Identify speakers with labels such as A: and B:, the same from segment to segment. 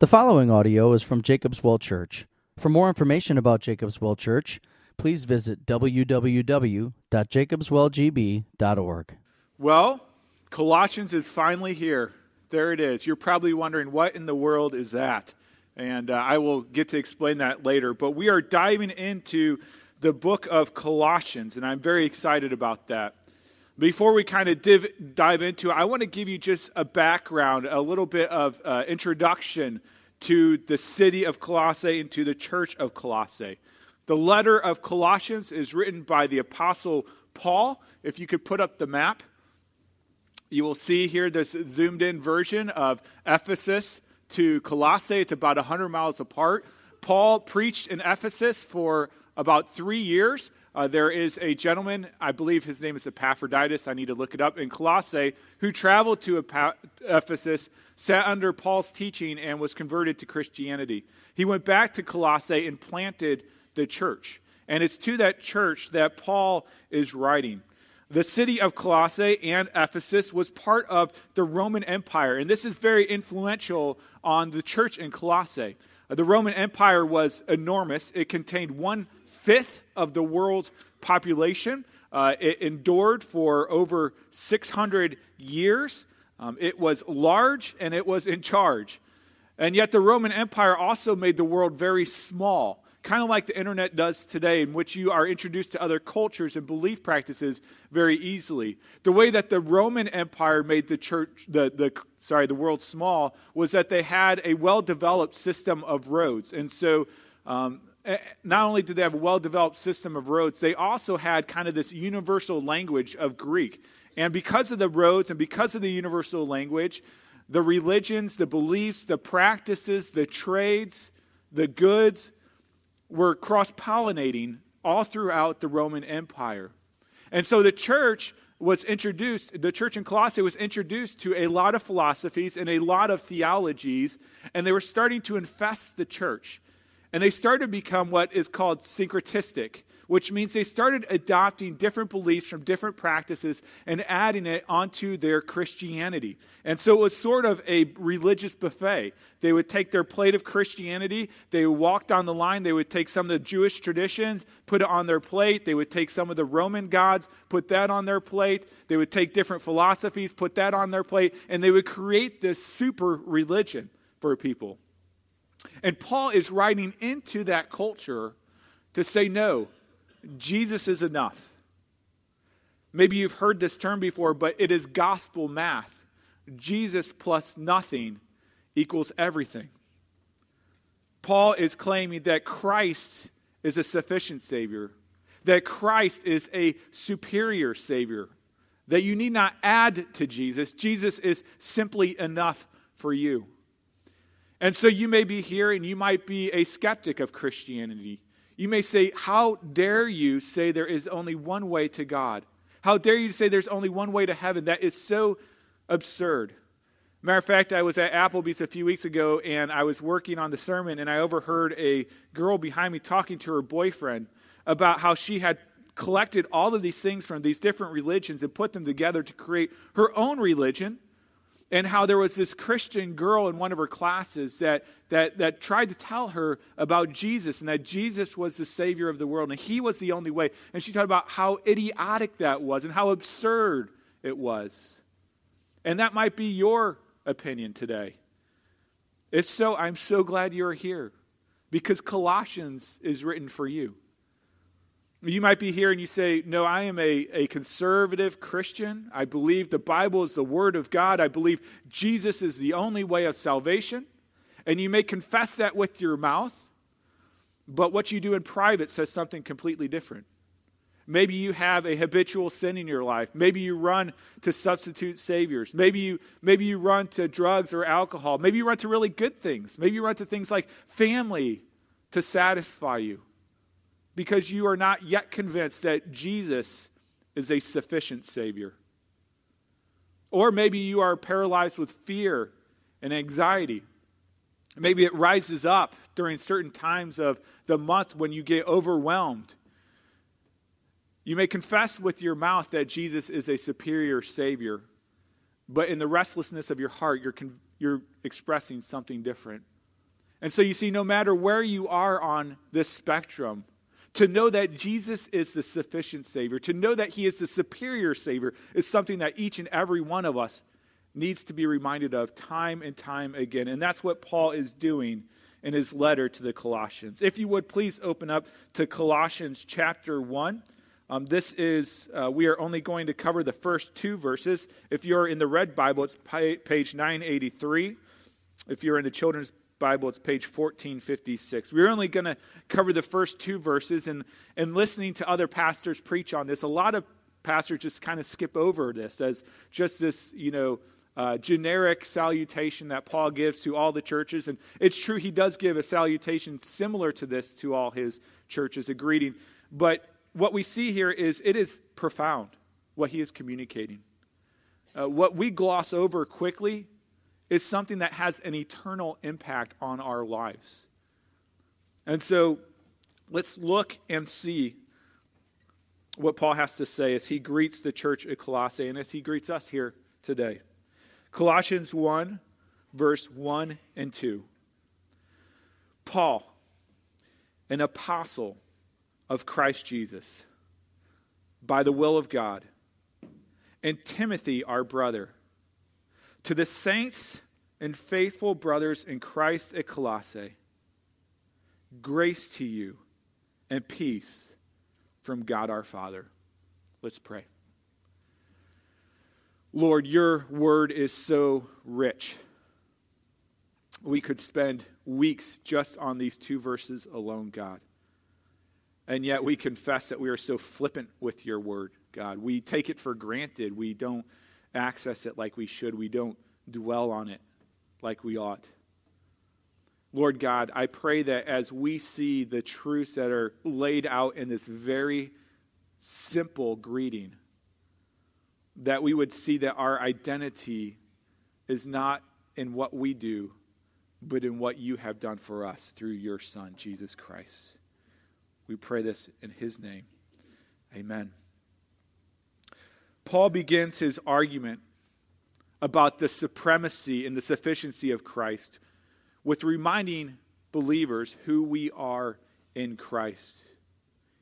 A: The following audio is from Jacob's Well Church. For more information about Jacob's Well Church, please visit www.jacobswellgb.org.
B: Well, Colossians is finally here. There it is. You're probably wondering, what in the world is that? And uh, I will get to explain that later. But we are diving into the book of Colossians, and I'm very excited about that. Before we kind of div- dive into it, I want to give you just a background, a little bit of uh, introduction to the city of Colossae and to the church of Colossae. The letter of Colossians is written by the apostle Paul. If you could put up the map, you will see here this zoomed in version of Ephesus to Colossae. It's about 100 miles apart. Paul preached in Ephesus for about three years. Uh, there is a gentleman, I believe his name is Epaphroditus, I need to look it up, in Colossae, who traveled to Ephesus, sat under Paul's teaching, and was converted to Christianity. He went back to Colossae and planted the church. And it's to that church that Paul is writing. The city of Colossae and Ephesus was part of the Roman Empire, and this is very influential on the church in Colossae. The Roman Empire was enormous. It contained one fifth of the world's population. Uh, it endured for over 600 years. Um, it was large and it was in charge. And yet, the Roman Empire also made the world very small, kind of like the internet does today, in which you are introduced to other cultures and belief practices very easily. The way that the Roman Empire made the church, the, the sorry, the world small, was that they had a well developed system of roads. And so, um, Eh, not only did they have a well developed system of roads, they also had kind of this universal language of Greek. And because of the roads and because of the universal language, the religions, the beliefs, the practices, the trades, the goods were cross pollinating all throughout the Roman Empire. And so the church was introduced, the church in Colossae was introduced to a lot of philosophies and a lot of theologies, and they were starting to infest the church. And they started to become what is called syncretistic, which means they started adopting different beliefs from different practices and adding it onto their Christianity. And so it was sort of a religious buffet. They would take their plate of Christianity, they would walk down the line, they would take some of the Jewish traditions, put it on their plate, they would take some of the Roman gods, put that on their plate, they would take different philosophies, put that on their plate, and they would create this super religion for people. And Paul is writing into that culture to say, no, Jesus is enough. Maybe you've heard this term before, but it is gospel math. Jesus plus nothing equals everything. Paul is claiming that Christ is a sufficient Savior, that Christ is a superior Savior, that you need not add to Jesus. Jesus is simply enough for you. And so you may be here and you might be a skeptic of Christianity. You may say, How dare you say there is only one way to God? How dare you say there's only one way to heaven? That is so absurd. Matter of fact, I was at Applebee's a few weeks ago and I was working on the sermon and I overheard a girl behind me talking to her boyfriend about how she had collected all of these things from these different religions and put them together to create her own religion and how there was this Christian girl in one of her classes that, that, that tried to tell her about Jesus and that Jesus was the Savior of the world and He was the only way. And she talked about how idiotic that was and how absurd it was. And that might be your opinion today. If so, I'm so glad you're here because Colossians is written for you. You might be here and you say, No, I am a, a conservative Christian. I believe the Bible is the Word of God. I believe Jesus is the only way of salvation. And you may confess that with your mouth, but what you do in private says something completely different. Maybe you have a habitual sin in your life. Maybe you run to substitute saviors. Maybe you, maybe you run to drugs or alcohol. Maybe you run to really good things. Maybe you run to things like family to satisfy you because you are not yet convinced that Jesus is a sufficient Savior. Or maybe you are paralyzed with fear and anxiety. Maybe it rises up during certain times of the month when you get overwhelmed. You may confess with your mouth that Jesus is a superior Savior, but in the restlessness of your heart, you're, con- you're expressing something different. And so you see, no matter where you are on this spectrum, to know that Jesus is the sufficient Savior, to know that He is the superior Savior, is something that each and every one of us needs to be reminded of time and time again. And that's what Paul is doing in his letter to the Colossians. If you would please open up to Colossians chapter 1. Um, this is, uh, we are only going to cover the first two verses. If you're in the red Bible, it's page 983. If you're in the children's Bible, it's page 1456. We're only going to cover the first two verses, and, and listening to other pastors preach on this, a lot of pastors just kind of skip over this as just this, you know, uh, generic salutation that Paul gives to all the churches. And it's true, he does give a salutation similar to this to all his churches, a greeting. But what we see here is it is profound what he is communicating. Uh, what we gloss over quickly is something that has an eternal impact on our lives. And so let's look and see what Paul has to say as he greets the church at Colossae and as he greets us here today. Colossians 1, verse 1 and 2. Paul, an apostle of Christ Jesus, by the will of God, and Timothy, our brother, to the saints and faithful brothers in Christ at Colossae, grace to you and peace from God our Father. Let's pray. Lord, your word is so rich. We could spend weeks just on these two verses alone, God. And yet we confess that we are so flippant with your word, God. We take it for granted. We don't access it like we should. We don't dwell on it like we ought. Lord God, I pray that as we see the truths that are laid out in this very simple greeting, that we would see that our identity is not in what we do, but in what you have done for us through your Son, Jesus Christ. We pray this in his name. Amen. Paul begins his argument about the supremacy and the sufficiency of Christ with reminding believers who we are in Christ.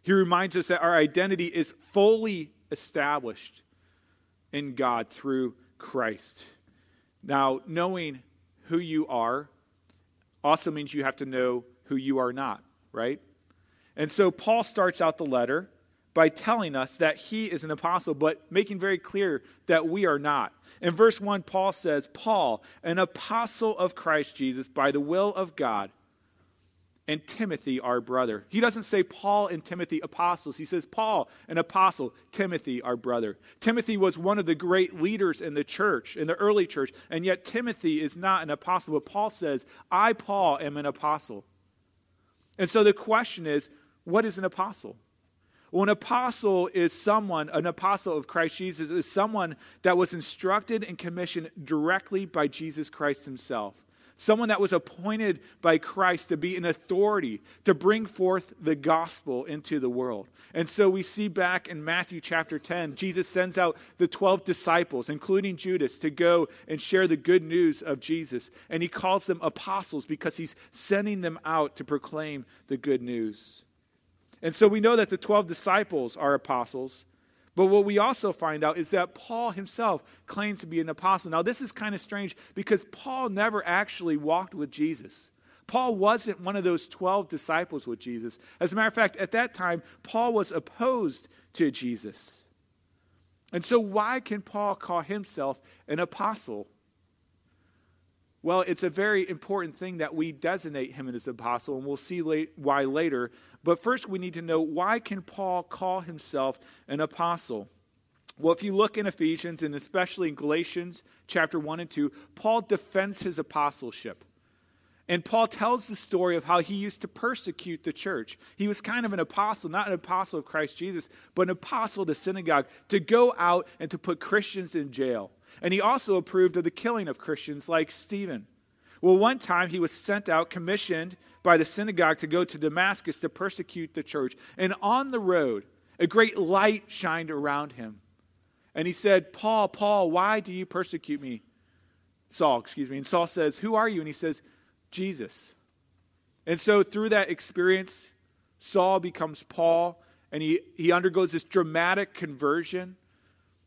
B: He reminds us that our identity is fully established in God through Christ. Now, knowing who you are also means you have to know who you are not, right? And so Paul starts out the letter by telling us that he is an apostle, but making very clear that we are not. In verse 1, Paul says, Paul, an apostle of Christ Jesus by the will of God and Timothy, our brother. He doesn't say Paul and Timothy, apostles. He says Paul, an apostle, Timothy, our brother. Timothy was one of the great leaders in the church, in the early church, and yet Timothy is not an apostle. But Paul says, I, Paul, am an apostle. And so the question is, what is an apostle? Well, an apostle is someone, an apostle of Christ Jesus is someone that was instructed and commissioned directly by Jesus Christ himself someone that was appointed by Christ to be an authority to bring forth the gospel into the world. And so we see back in Matthew chapter 10, Jesus sends out the 12 disciples, including Judas, to go and share the good news of Jesus. And he calls them apostles because he's sending them out to proclaim the good news. And so we know that the 12 disciples are apostles. But what we also find out is that Paul himself claims to be an apostle. Now, this is kind of strange because Paul never actually walked with Jesus. Paul wasn't one of those 12 disciples with Jesus. As a matter of fact, at that time, Paul was opposed to Jesus. And so, why can Paul call himself an apostle? Well, it's a very important thing that we designate him as an apostle, and we'll see late, why later. But first, we need to know why can Paul call himself an apostle? Well, if you look in Ephesians, and especially in Galatians chapter 1 and 2, Paul defends his apostleship. And Paul tells the story of how he used to persecute the church. He was kind of an apostle, not an apostle of Christ Jesus, but an apostle of the synagogue to go out and to put Christians in jail. And he also approved of the killing of Christians like Stephen. Well, one time he was sent out, commissioned by the synagogue to go to Damascus to persecute the church. And on the road, a great light shined around him. And he said, Paul, Paul, why do you persecute me? Saul, excuse me. And Saul says, Who are you? And he says, Jesus, And so, through that experience, Saul becomes Paul, and he, he undergoes this dramatic conversion,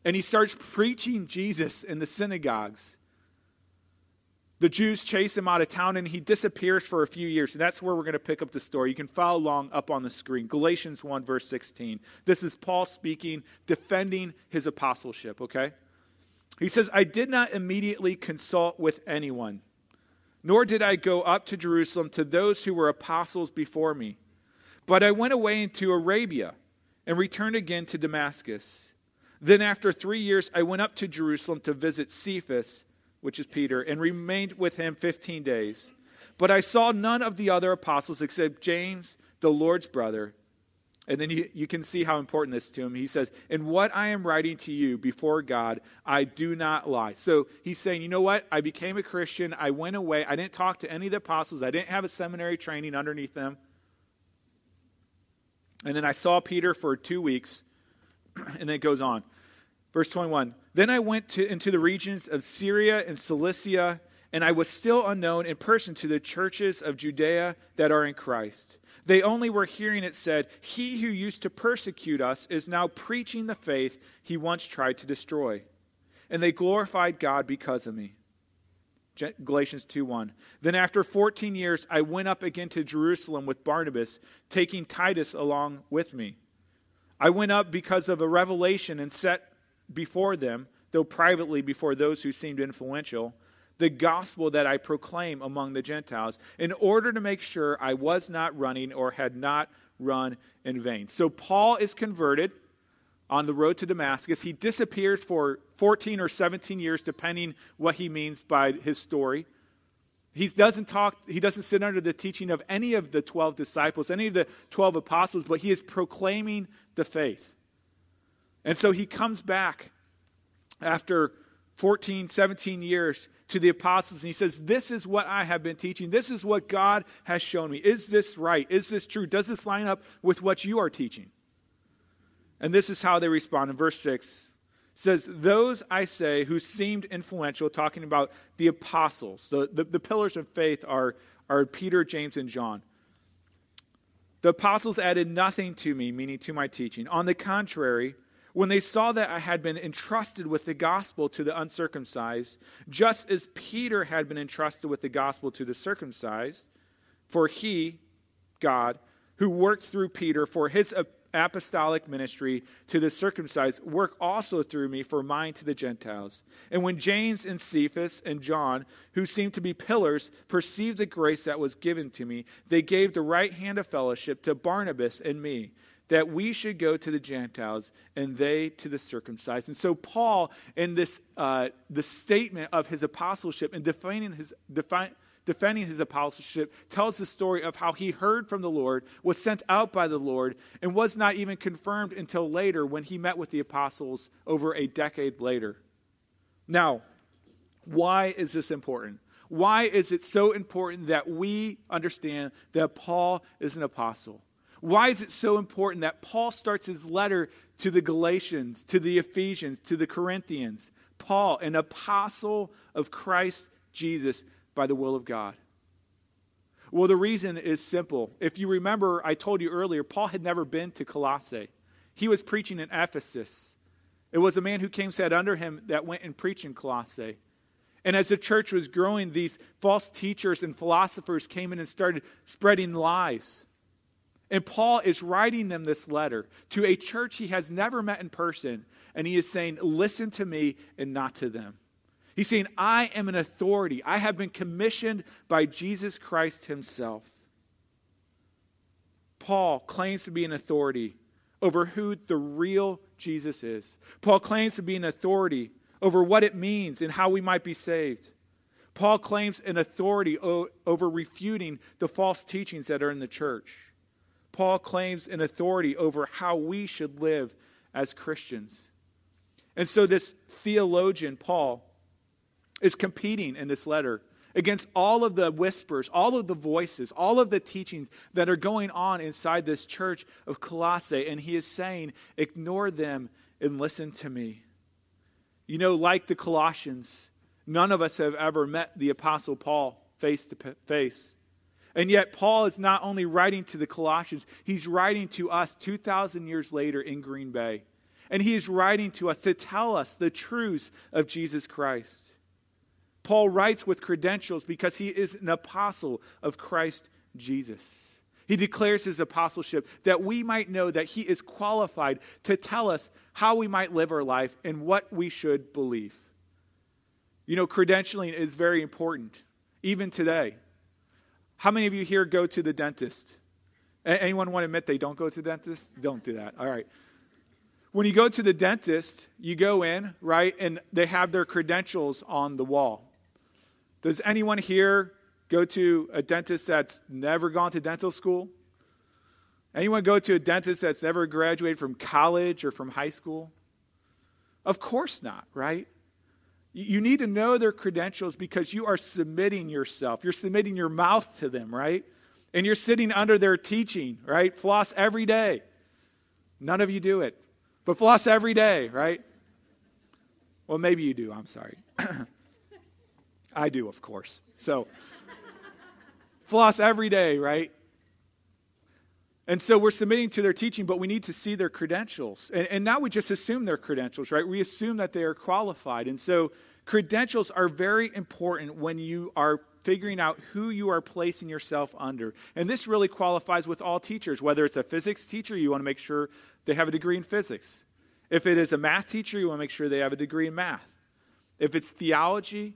B: and he starts preaching Jesus in the synagogues. The Jews chase him out of town, and he disappears for a few years. And that's where we're going to pick up the story. You can follow along up on the screen. Galatians 1, verse 16. This is Paul speaking, defending his apostleship, okay? He says, I did not immediately consult with anyone, nor did I go up to Jerusalem to those who were apostles before me. But I went away into Arabia and returned again to Damascus. Then, after three years, I went up to Jerusalem to visit Cephas, which is Peter, and remained with him 15 days. But I saw none of the other apostles except James, the Lord's brother. And then you, you can see how important this is to him. He says, In what I am writing to you before God, I do not lie. So he's saying, You know what? I became a Christian. I went away. I didn't talk to any of the apostles. I didn't have a seminary training underneath them. And then I saw Peter for two weeks. and then it goes on. Verse 21 Then I went to, into the regions of Syria and Cilicia, and I was still unknown in person to the churches of Judea that are in Christ. They only were hearing it said, He who used to persecute us is now preaching the faith he once tried to destroy. And they glorified God because of me. Galatians 2:1. Then after 14 years I went up again to Jerusalem with Barnabas, taking Titus along with me. I went up because of a revelation and set before them, though privately before those who seemed influential, the gospel that I proclaim among the Gentiles, in order to make sure I was not running or had not run in vain. So Paul is converted on the road to Damascus. He disappears for 14 or 17 years, depending what he means by his story. He doesn't talk, he doesn't sit under the teaching of any of the 12 disciples, any of the 12 apostles, but he is proclaiming the faith. And so he comes back after 14, 17 years to the apostles and he says, This is what I have been teaching. This is what God has shown me. Is this right? Is this true? Does this line up with what you are teaching? And this is how they respond in verse 6 says, Those I say who seemed influential, talking about the apostles, the, the, the, pillars of faith are, are Peter, James, and John. The apostles added nothing to me, meaning to my teaching. On the contrary, when they saw that I had been entrusted with the gospel to the uncircumcised, just as Peter had been entrusted with the gospel to the circumcised, for he, God, who worked through Peter for his apostolic ministry to the circumcised, work also through me for mine to the Gentiles. And when James and Cephas and John, who seemed to be pillars, perceived the grace that was given to me, they gave the right hand of fellowship to Barnabas and me that we should go to the Gentiles and they to the circumcised. And so, Paul, in this uh, the statement of his apostleship and defining his, defi- defending his apostleship, tells the story of how he heard from the Lord, was sent out by the Lord, and was not even confirmed until later when he met with the apostles over a decade later. Now, why is this important? Why is it so important that we understand that Paul is an apostle? Why is it so important that Paul starts his letter to the Galatians, to the Ephesians, to the Corinthians? Paul, an apostle of Christ Jesus by the will of God. Well, the reason is simple. If you remember, I told you earlier, Paul had never been to Colossae. He was preaching in Ephesus. It was a man who came sat under him that went and preached in Colossae. And as the church was growing, these false teachers and philosophers came in and started spreading lies. And Paul is writing them this letter to a church he has never met in person, and he is saying, Listen to me and not to them. He's saying, I am an authority. I have been commissioned by Jesus Christ himself. Paul claims to be an authority over who the real Jesus is. Paul claims to be an authority over what it means and how we might be saved. Paul claims an authority over refuting the false teachings that are in the church. Paul claims an authority over how we should live as Christians. And so, this theologian, Paul, is competing in this letter against all of the whispers, all of the voices, all of the teachings that are going on inside this church of Colossae. And he is saying, ignore them and listen to me. You know, like the Colossians, none of us have ever met the Apostle Paul face to face. And yet, Paul is not only writing to the Colossians, he's writing to us 2,000 years later in Green Bay. And he is writing to us to tell us the truths of Jesus Christ. Paul writes with credentials because he is an apostle of Christ Jesus. He declares his apostleship that we might know that he is qualified to tell us how we might live our life and what we should believe. You know, credentialing is very important, even today. How many of you here go to the dentist? Anyone want to admit they don't go to the dentist? Don't do that. All right. When you go to the dentist, you go in, right, and they have their credentials on the wall. Does anyone here go to a dentist that's never gone to dental school? Anyone go to a dentist that's never graduated from college or from high school? Of course not, right? You need to know their credentials because you are submitting yourself. You're submitting your mouth to them, right? And you're sitting under their teaching, right? Floss every day. None of you do it, but floss every day, right? Well, maybe you do. I'm sorry. I do, of course. So, floss every day, right? And so we're submitting to their teaching, but we need to see their credentials. And, and now we just assume their credentials, right? We assume that they are qualified. And so credentials are very important when you are figuring out who you are placing yourself under. And this really qualifies with all teachers. Whether it's a physics teacher, you want to make sure they have a degree in physics. If it is a math teacher, you want to make sure they have a degree in math. If it's theology,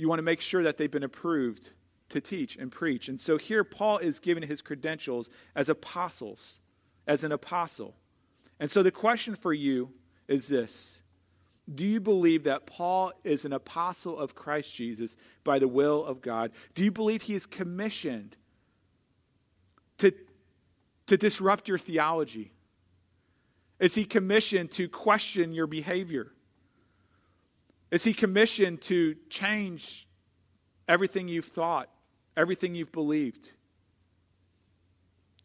B: you want to make sure that they've been approved to teach and preach. And so here Paul is giving his credentials as apostles, as an apostle. And so the question for you is this Do you believe that Paul is an apostle of Christ Jesus by the will of God? Do you believe he is commissioned to, to disrupt your theology? Is he commissioned to question your behavior? Is he commissioned to change everything you've thought everything you've believed.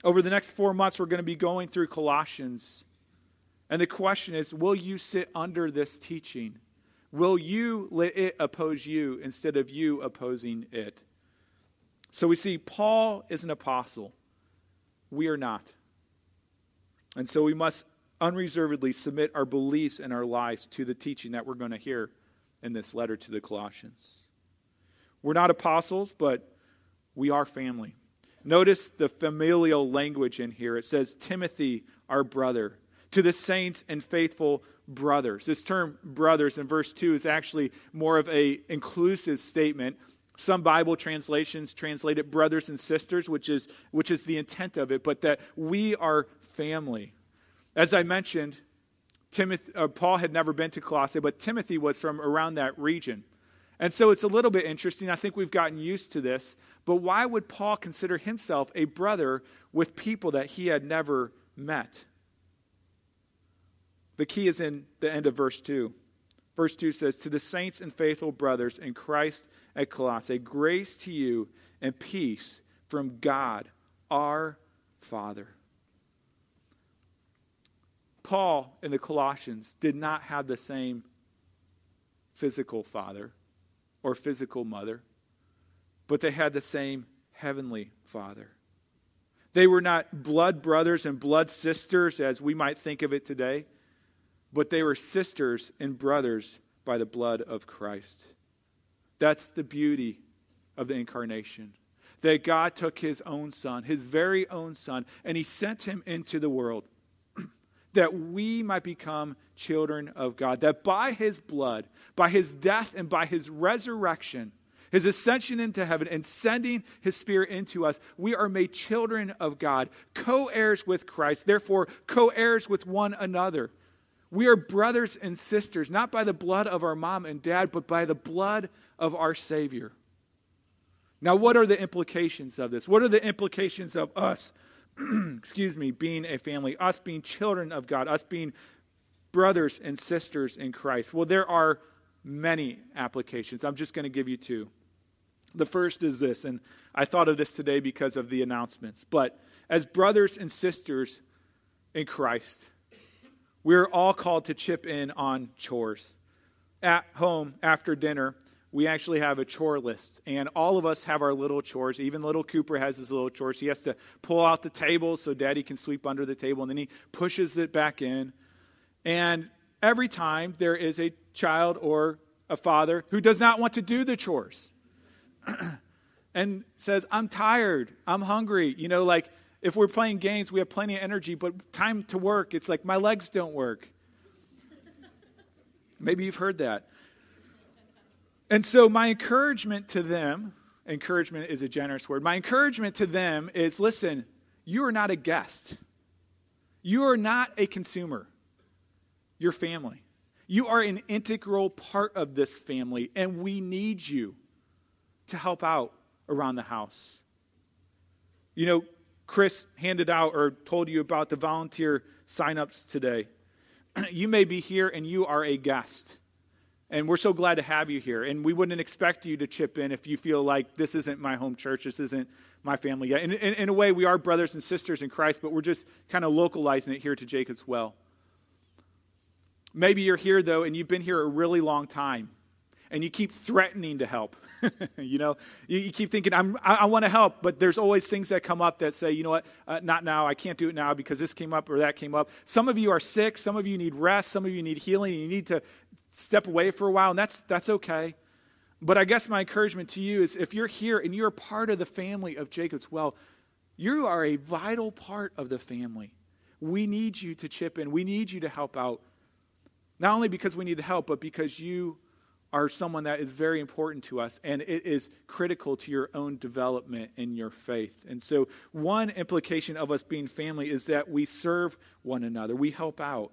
B: Over the next four months, we're going to be going through Colossians. And the question is will you sit under this teaching? Will you let it oppose you instead of you opposing it? So we see Paul is an apostle. We are not. And so we must unreservedly submit our beliefs and our lives to the teaching that we're going to hear in this letter to the Colossians. We're not apostles, but we are family. Notice the familial language in here. It says, Timothy, our brother, to the saints and faithful brothers. This term brothers in verse 2 is actually more of a inclusive statement. Some Bible translations translate it brothers and sisters, which is, which is the intent of it, but that we are family. As I mentioned, Timothy, uh, Paul had never been to Colossae, but Timothy was from around that region. And so it's a little bit interesting. I think we've gotten used to this. But why would Paul consider himself a brother with people that he had never met? The key is in the end of verse 2. Verse 2 says, To the saints and faithful brothers in Christ at Colossae, grace to you and peace from God our Father. Paul and the Colossians did not have the same physical father or physical mother, but they had the same heavenly Father. They were not blood brothers and blood sisters as we might think of it today, but they were sisters and brothers by the blood of Christ. That's the beauty of the incarnation. That God took his own son, his very own son, and he sent him into the world that we might become children of God. That by his blood, by his death, and by his resurrection, his ascension into heaven, and sending his spirit into us, we are made children of God, co heirs with Christ, therefore, co heirs with one another. We are brothers and sisters, not by the blood of our mom and dad, but by the blood of our Savior. Now, what are the implications of this? What are the implications of us excuse me, being a family, us being children of God, us being brothers and sisters in Christ? Well, there are many applications. I'm just going to give you two. The first is this, and I thought of this today because of the announcements. But as brothers and sisters in Christ, we're all called to chip in on chores. At home, after dinner, we actually have a chore list. And all of us have our little chores. Even little Cooper has his little chores. He has to pull out the table so daddy can sweep under the table, and then he pushes it back in. And every time there is a child or a father who does not want to do the chores and says, I'm tired, I'm hungry. You know, like if we're playing games, we have plenty of energy, but time to work, it's like my legs don't work. Maybe you've heard that. And so, my encouragement to them, encouragement is a generous word, my encouragement to them is listen, you are not a guest, you are not a consumer, you're family. You are an integral part of this family, and we need you to help out around the house. You know, Chris handed out or told you about the volunteer signups today. you may be here and you are a guest. And we're so glad to have you here. And we wouldn't expect you to chip in if you feel like this isn't my home church, this isn't my family yet. In, in, in a way, we are brothers and sisters in Christ, but we're just kind of localizing it here to Jacob's Well. Maybe you're here, though, and you've been here a really long time, and you keep threatening to help. you know, you, you, keep thinking, I, I want to help, but there's always things that come up that say, you know what, uh, not now, I can't do it now because this came up or that came up. Some of you are sick, some of you need rest, some of you need healing, and you need to step away for a while, and that's, that's okay. But I guess my encouragement to you is if you're here and you're part of the family of Jacob's Well, you are a vital part of the family. We need you to chip in, we need you to help out. Not only because we need the help, but because you are someone that is very important to us and it is critical to your own development in your faith. And so, one implication of us being family is that we serve one another, we help out.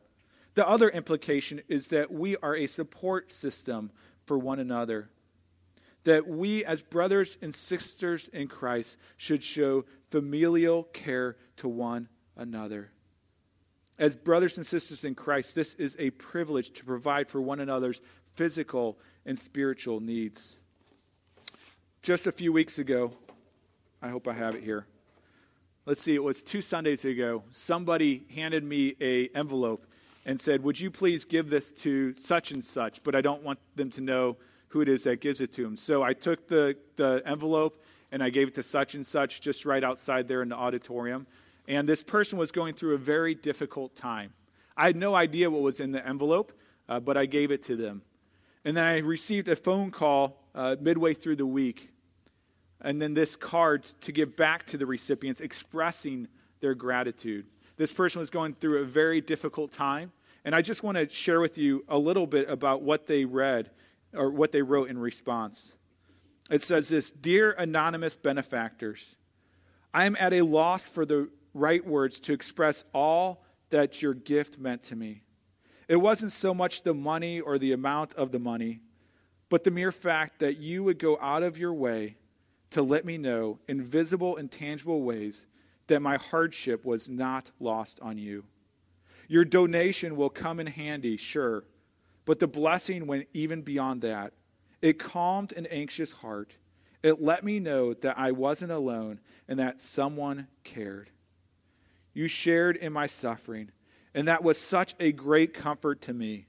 B: The other implication is that we are a support system for one another. That we, as brothers and sisters in Christ, should show familial care to one another. As brothers and sisters in Christ, this is a privilege to provide for one another's physical and spiritual needs. Just a few weeks ago, I hope I have it here. Let's see, it was two Sundays ago. Somebody handed me a envelope and said, "Would you please give this to such and such?" But I don't want them to know who it is that gives it to them. So I took the, the envelope and I gave it to such and such just right outside there in the auditorium. And this person was going through a very difficult time. I had no idea what was in the envelope, uh, but I gave it to them. And then I received a phone call uh, midway through the week, and then this card to give back to the recipients expressing their gratitude. This person was going through a very difficult time, and I just want to share with you a little bit about what they read or what they wrote in response. It says this Dear anonymous benefactors, I am at a loss for the right words to express all that your gift meant to me. It wasn't so much the money or the amount of the money, but the mere fact that you would go out of your way to let me know in visible and tangible ways that my hardship was not lost on you. Your donation will come in handy, sure, but the blessing went even beyond that. It calmed an anxious heart. It let me know that I wasn't alone and that someone cared. You shared in my suffering, and that was such a great comfort to me.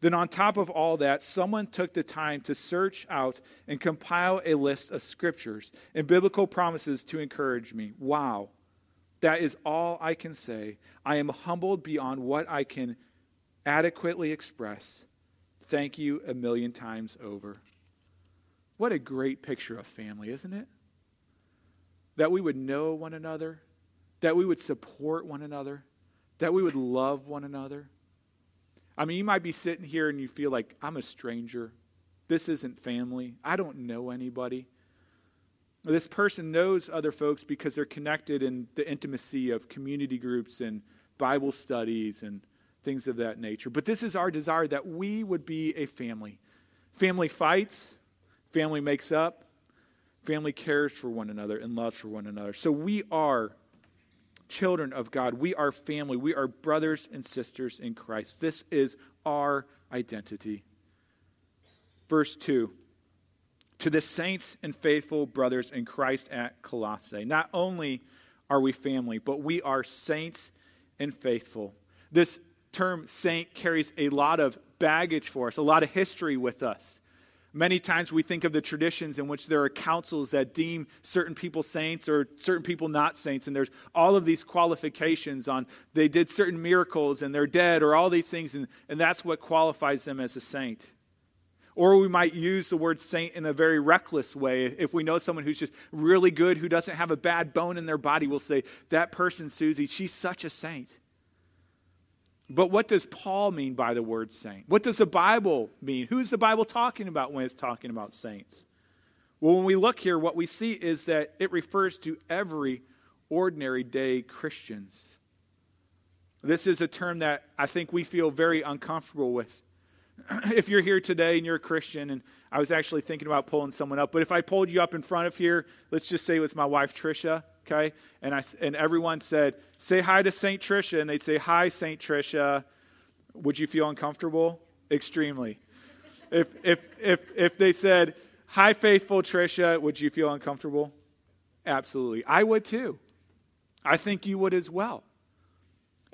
B: Then, on top of all that, someone took the time to search out and compile a list of scriptures and biblical promises to encourage me. Wow. That is all I can say. I am humbled beyond what I can adequately express. Thank you a million times over. What a great picture of family, isn't it? That we would know one another, that we would support one another, that we would love one another. I mean, you might be sitting here and you feel like, I'm a stranger. This isn't family. I don't know anybody. This person knows other folks because they're connected in the intimacy of community groups and Bible studies and things of that nature. But this is our desire that we would be a family. Family fights, family makes up, family cares for one another and loves for one another. So we are children of God. We are family. We are brothers and sisters in Christ. This is our identity. Verse 2 To the saints and faithful brothers in Christ at Colossae, not only are we family, but we are saints and faithful. This term saint carries a lot of baggage for us, a lot of history with us. Many times we think of the traditions in which there are councils that deem certain people saints or certain people not saints, and there's all of these qualifications on they did certain miracles and they're dead or all these things, and, and that's what qualifies them as a saint. Or we might use the word saint in a very reckless way. If we know someone who's just really good, who doesn't have a bad bone in their body, we'll say, That person, Susie, she's such a saint. But what does Paul mean by the word saint? What does the Bible mean? Who's the Bible talking about when it's talking about saints? Well, when we look here, what we see is that it refers to every ordinary day Christians. This is a term that I think we feel very uncomfortable with. if you're here today and you're a Christian, and I was actually thinking about pulling someone up, but if I pulled you up in front of here, let's just say it was my wife, Tricia okay? And, I, and everyone said, say hi to St. Tricia. And they'd say, hi, St. Tricia. Would you feel uncomfortable? Extremely. if, if, if, if they said, hi, faithful Tricia, would you feel uncomfortable? Absolutely. I would too. I think you would as well.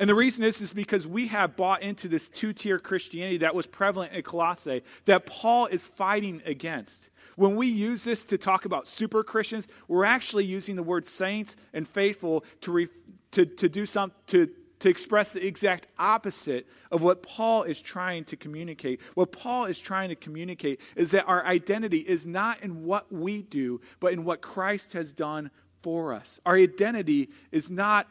B: And the reason is, is because we have bought into this two tier Christianity that was prevalent in Colossae that Paul is fighting against. When we use this to talk about super Christians, we're actually using the word saints and faithful to, re, to, to do some, to, to express the exact opposite of what Paul is trying to communicate. What Paul is trying to communicate is that our identity is not in what we do, but in what Christ has done for us. Our identity is not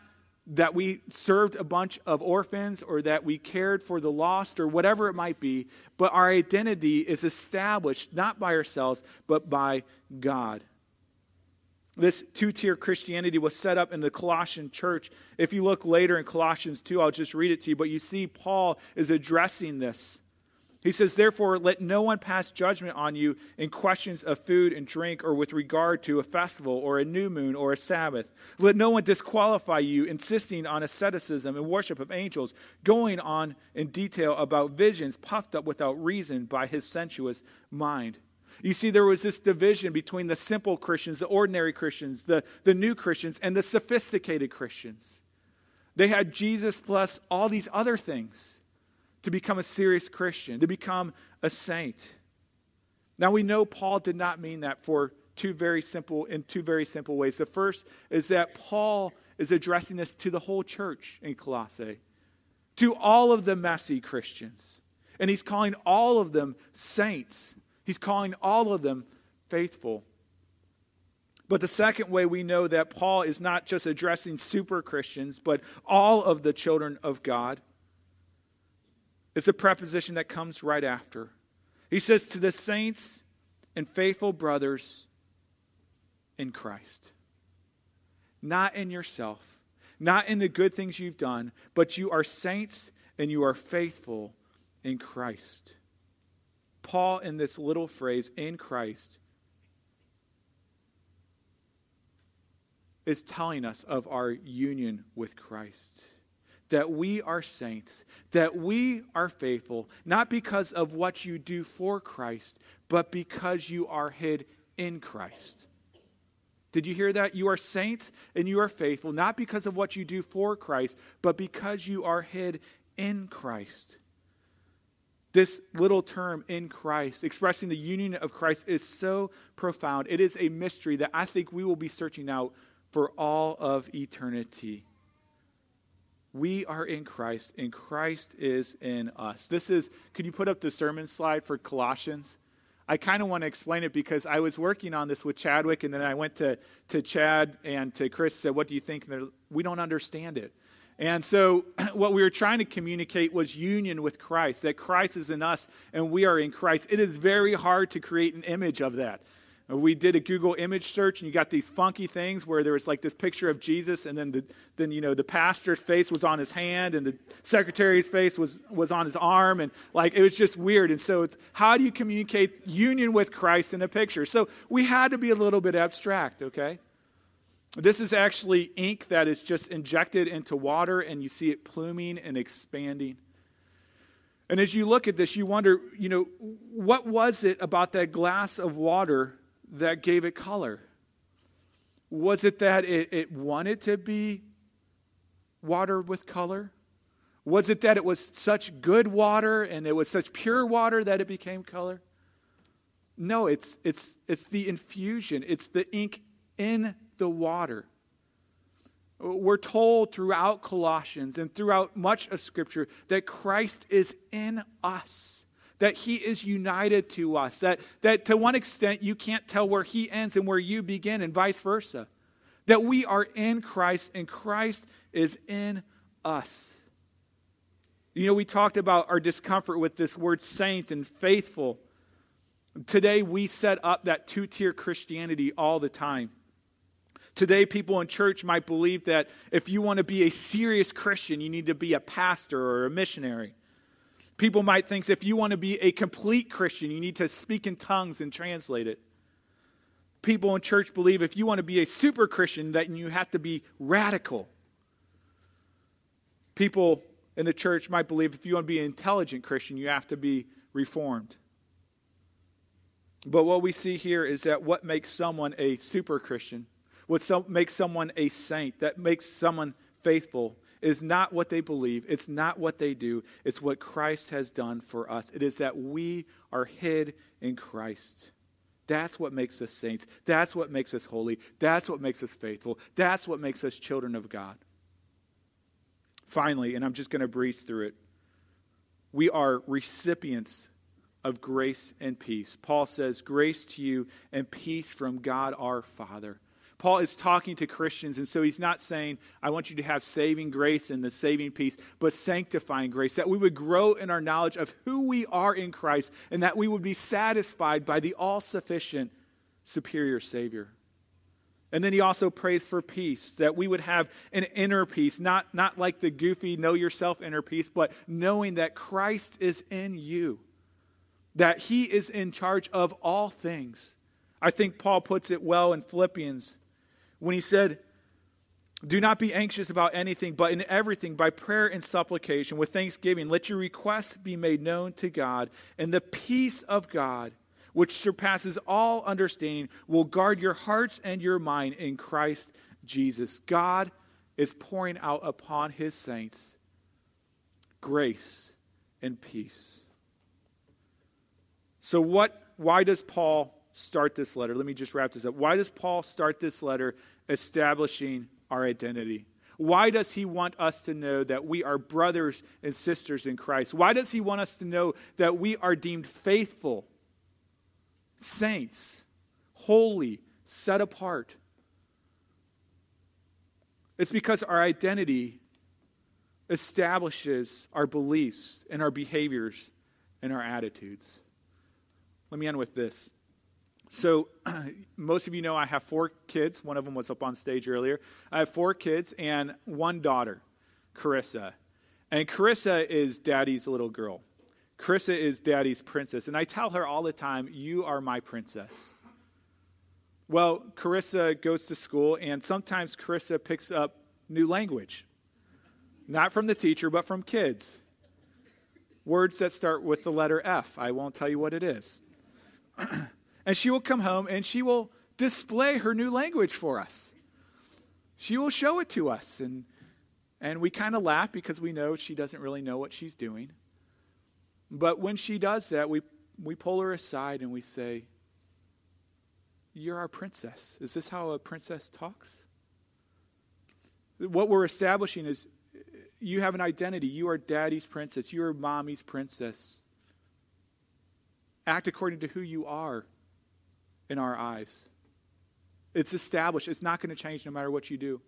B: that we served a bunch of orphans or that we cared for the lost or whatever it might be, but our identity is established not by ourselves, but by God. This two tier Christianity was set up in the Colossian church. If you look later in Colossians 2, I'll just read it to you, but you see Paul is addressing this. He says, Therefore, let no one pass judgment on you in questions of food and drink or with regard to a festival or a new moon or a Sabbath. Let no one disqualify you, insisting on asceticism and worship of angels, going on in detail about visions puffed up without reason by his sensuous mind. You see, there was this division between the simple Christians, the ordinary Christians, the, the new Christians, and the sophisticated Christians. They had Jesus plus all these other things to become a serious Christian, to become a saint. Now we know Paul did not mean that for two very simple in two very simple ways. The first is that Paul is addressing this to the whole church in Colossae, to all of the messy Christians. And he's calling all of them saints. He's calling all of them faithful. But the second way we know that Paul is not just addressing super Christians, but all of the children of God it's a preposition that comes right after. He says, To the saints and faithful brothers in Christ. Not in yourself, not in the good things you've done, but you are saints and you are faithful in Christ. Paul, in this little phrase, in Christ, is telling us of our union with Christ that we are saints, that we are faithful, not because of what you do for Christ, but because you are hid in Christ. Did you hear that? You are saints and you are faithful, not because of what you do for Christ, but because you are hid in Christ. This little term in Christ, expressing the union of Christ, is so profound. It is a mystery that I think we will be searching out for all of eternity. We are in Christ, and Christ is in us. This is, could you put up the sermon slide for Colossians? I kind of want to explain it because I was working on this with Chadwick, and then I went to, to Chad and to Chris and said, What do you think? We don't understand it. And so, what we were trying to communicate was union with Christ, that Christ is in us and we are in Christ. It is very hard to create an image of that. Uh, we did a Google image search, and you got these funky things where there was like this picture of Jesus, and then the, then you know the pastor's face was on his hand, and the secretary's face was was on his arm, and like it was just weird. And so, it's, how do you communicate union with Christ in a picture? So we had to be a little bit abstract, okay? This is actually ink that is just injected into water, and you see it pluming and expanding. And as you look at this, you wonder, you know, what was it about that glass of water that gave it color? Was it that it, it wanted to be water with color? Was it that it was such good water and it was such pure water that it became color? No, it's, it's, it's the infusion, it's the ink in the water. We're told throughout Colossians and throughout much of Scripture that Christ is in us, that He is united to us, that, that to one extent you can't tell where He ends and where you begin, and vice versa. That we are in Christ and Christ is in us. You know, we talked about our discomfort with this word saint and faithful. Today, we set up that two tier Christianity all the time. Today, people in church might believe that if you want to be a serious Christian, you need to be a pastor or a missionary. People might think if you want to be a complete Christian, you need to speak in tongues and translate it. People in church believe if you want to be a super Christian, that you have to be radical. People in the church might believe if you want to be an intelligent Christian, you have to be reformed. But what we see here is that what makes someone a super Christian what some, makes someone a saint, that makes someone faithful, is not what they believe. It's not what they do. It's what Christ has done for us. It is that we are hid in Christ. That's what makes us saints. That's what makes us holy. That's what makes us faithful. That's what makes us children of God. Finally, and I'm just going to breeze through it, we are recipients of grace and peace. Paul says, Grace to you and peace from God our Father. Paul is talking to Christians, and so he's not saying, I want you to have saving grace and the saving peace, but sanctifying grace, that we would grow in our knowledge of who we are in Christ, and that we would be satisfied by the all sufficient, superior Savior. And then he also prays for peace, that we would have an inner peace, not, not like the goofy know yourself inner peace, but knowing that Christ is in you, that he is in charge of all things. I think Paul puts it well in Philippians when he said, Do not be anxious about anything, but in everything, by prayer and supplication, with thanksgiving, let your requests be made known to God, and the peace of God, which surpasses all understanding, will guard your hearts and your mind in Christ Jesus. God is pouring out upon his saints grace and peace. So what why does Paul start this letter? Let me just wrap this up. Why does Paul start this letter establishing our identity? Why does he want us to know that we are brothers and sisters in Christ? Why does he want us to know that we are deemed faithful, saints, holy, set apart? It's because our identity establishes our beliefs and our behaviors and our attitudes. Let me end with this. So, most of you know I have four kids. One of them was up on stage earlier. I have four kids and one daughter, Carissa. And Carissa is daddy's little girl. Carissa is daddy's princess. And I tell her all the time, You are my princess. Well, Carissa goes to school, and sometimes Carissa picks up new language. Not from the teacher, but from kids. Words that start with the letter F. I won't tell you what it is. And she will come home and she will display her new language for us. She will show it to us. And, and we kind of laugh because we know she doesn't really know what she's doing. But when she does that, we, we pull her aside and we say, You're our princess. Is this how a princess talks? What we're establishing is you have an identity. You are daddy's princess. You are mommy's princess. Act according to who you are in our eyes. It's established. It's not going to change no matter what you do.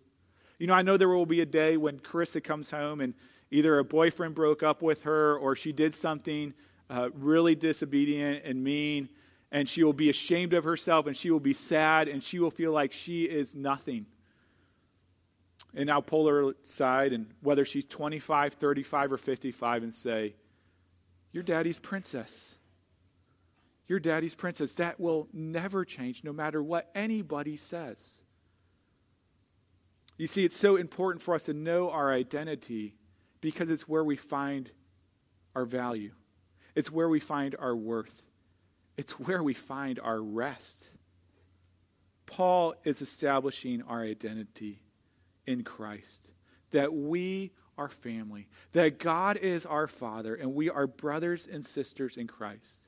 B: You know, I know there will be a day when Carissa comes home and either a boyfriend broke up with her or she did something uh, really disobedient and mean, and she will be ashamed of herself and she will be sad and she will feel like she is nothing. And I'll pull her aside, and whether she's 25, 35, or 55, and say, You're daddy's princess. Your daddy's princess. That will never change no matter what anybody says. You see, it's so important for us to know our identity because it's where we find our value, it's where we find our worth, it's where we find our rest. Paul is establishing our identity in Christ, that we are family, that God is our Father, and we are brothers and sisters in Christ.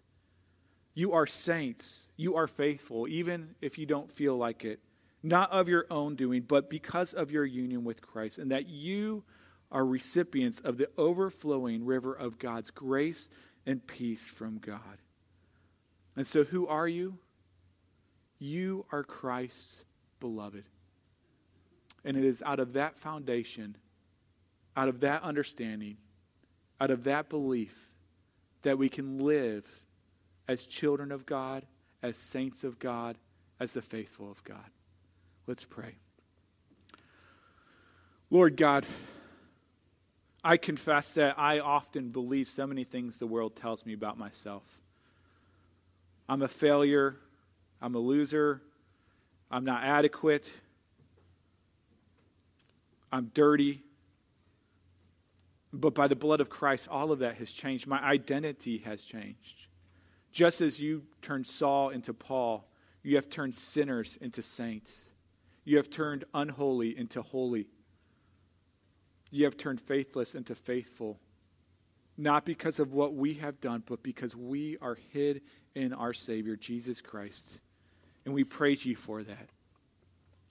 B: You are saints. You are faithful, even if you don't feel like it. Not of your own doing, but because of your union with Christ, and that you are recipients of the overflowing river of God's grace and peace from God. And so, who are you? You are Christ's beloved. And it is out of that foundation, out of that understanding, out of that belief, that we can live as children of God, as saints of God, as the faithful of God. Let's pray. Lord God, I confess that I often believe so many things the world tells me about myself. I'm a failure. I'm a loser. I'm not adequate. I'm dirty. But by the blood of Christ, all of that has changed. My identity has changed. Just as you turned Saul into Paul, you have turned sinners into saints. You have turned unholy into holy. You have turned faithless into faithful, not because of what we have done, but because we are hid in our Savior, Jesus Christ. And we praise you for that.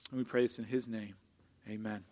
B: And we pray this in his name. Amen.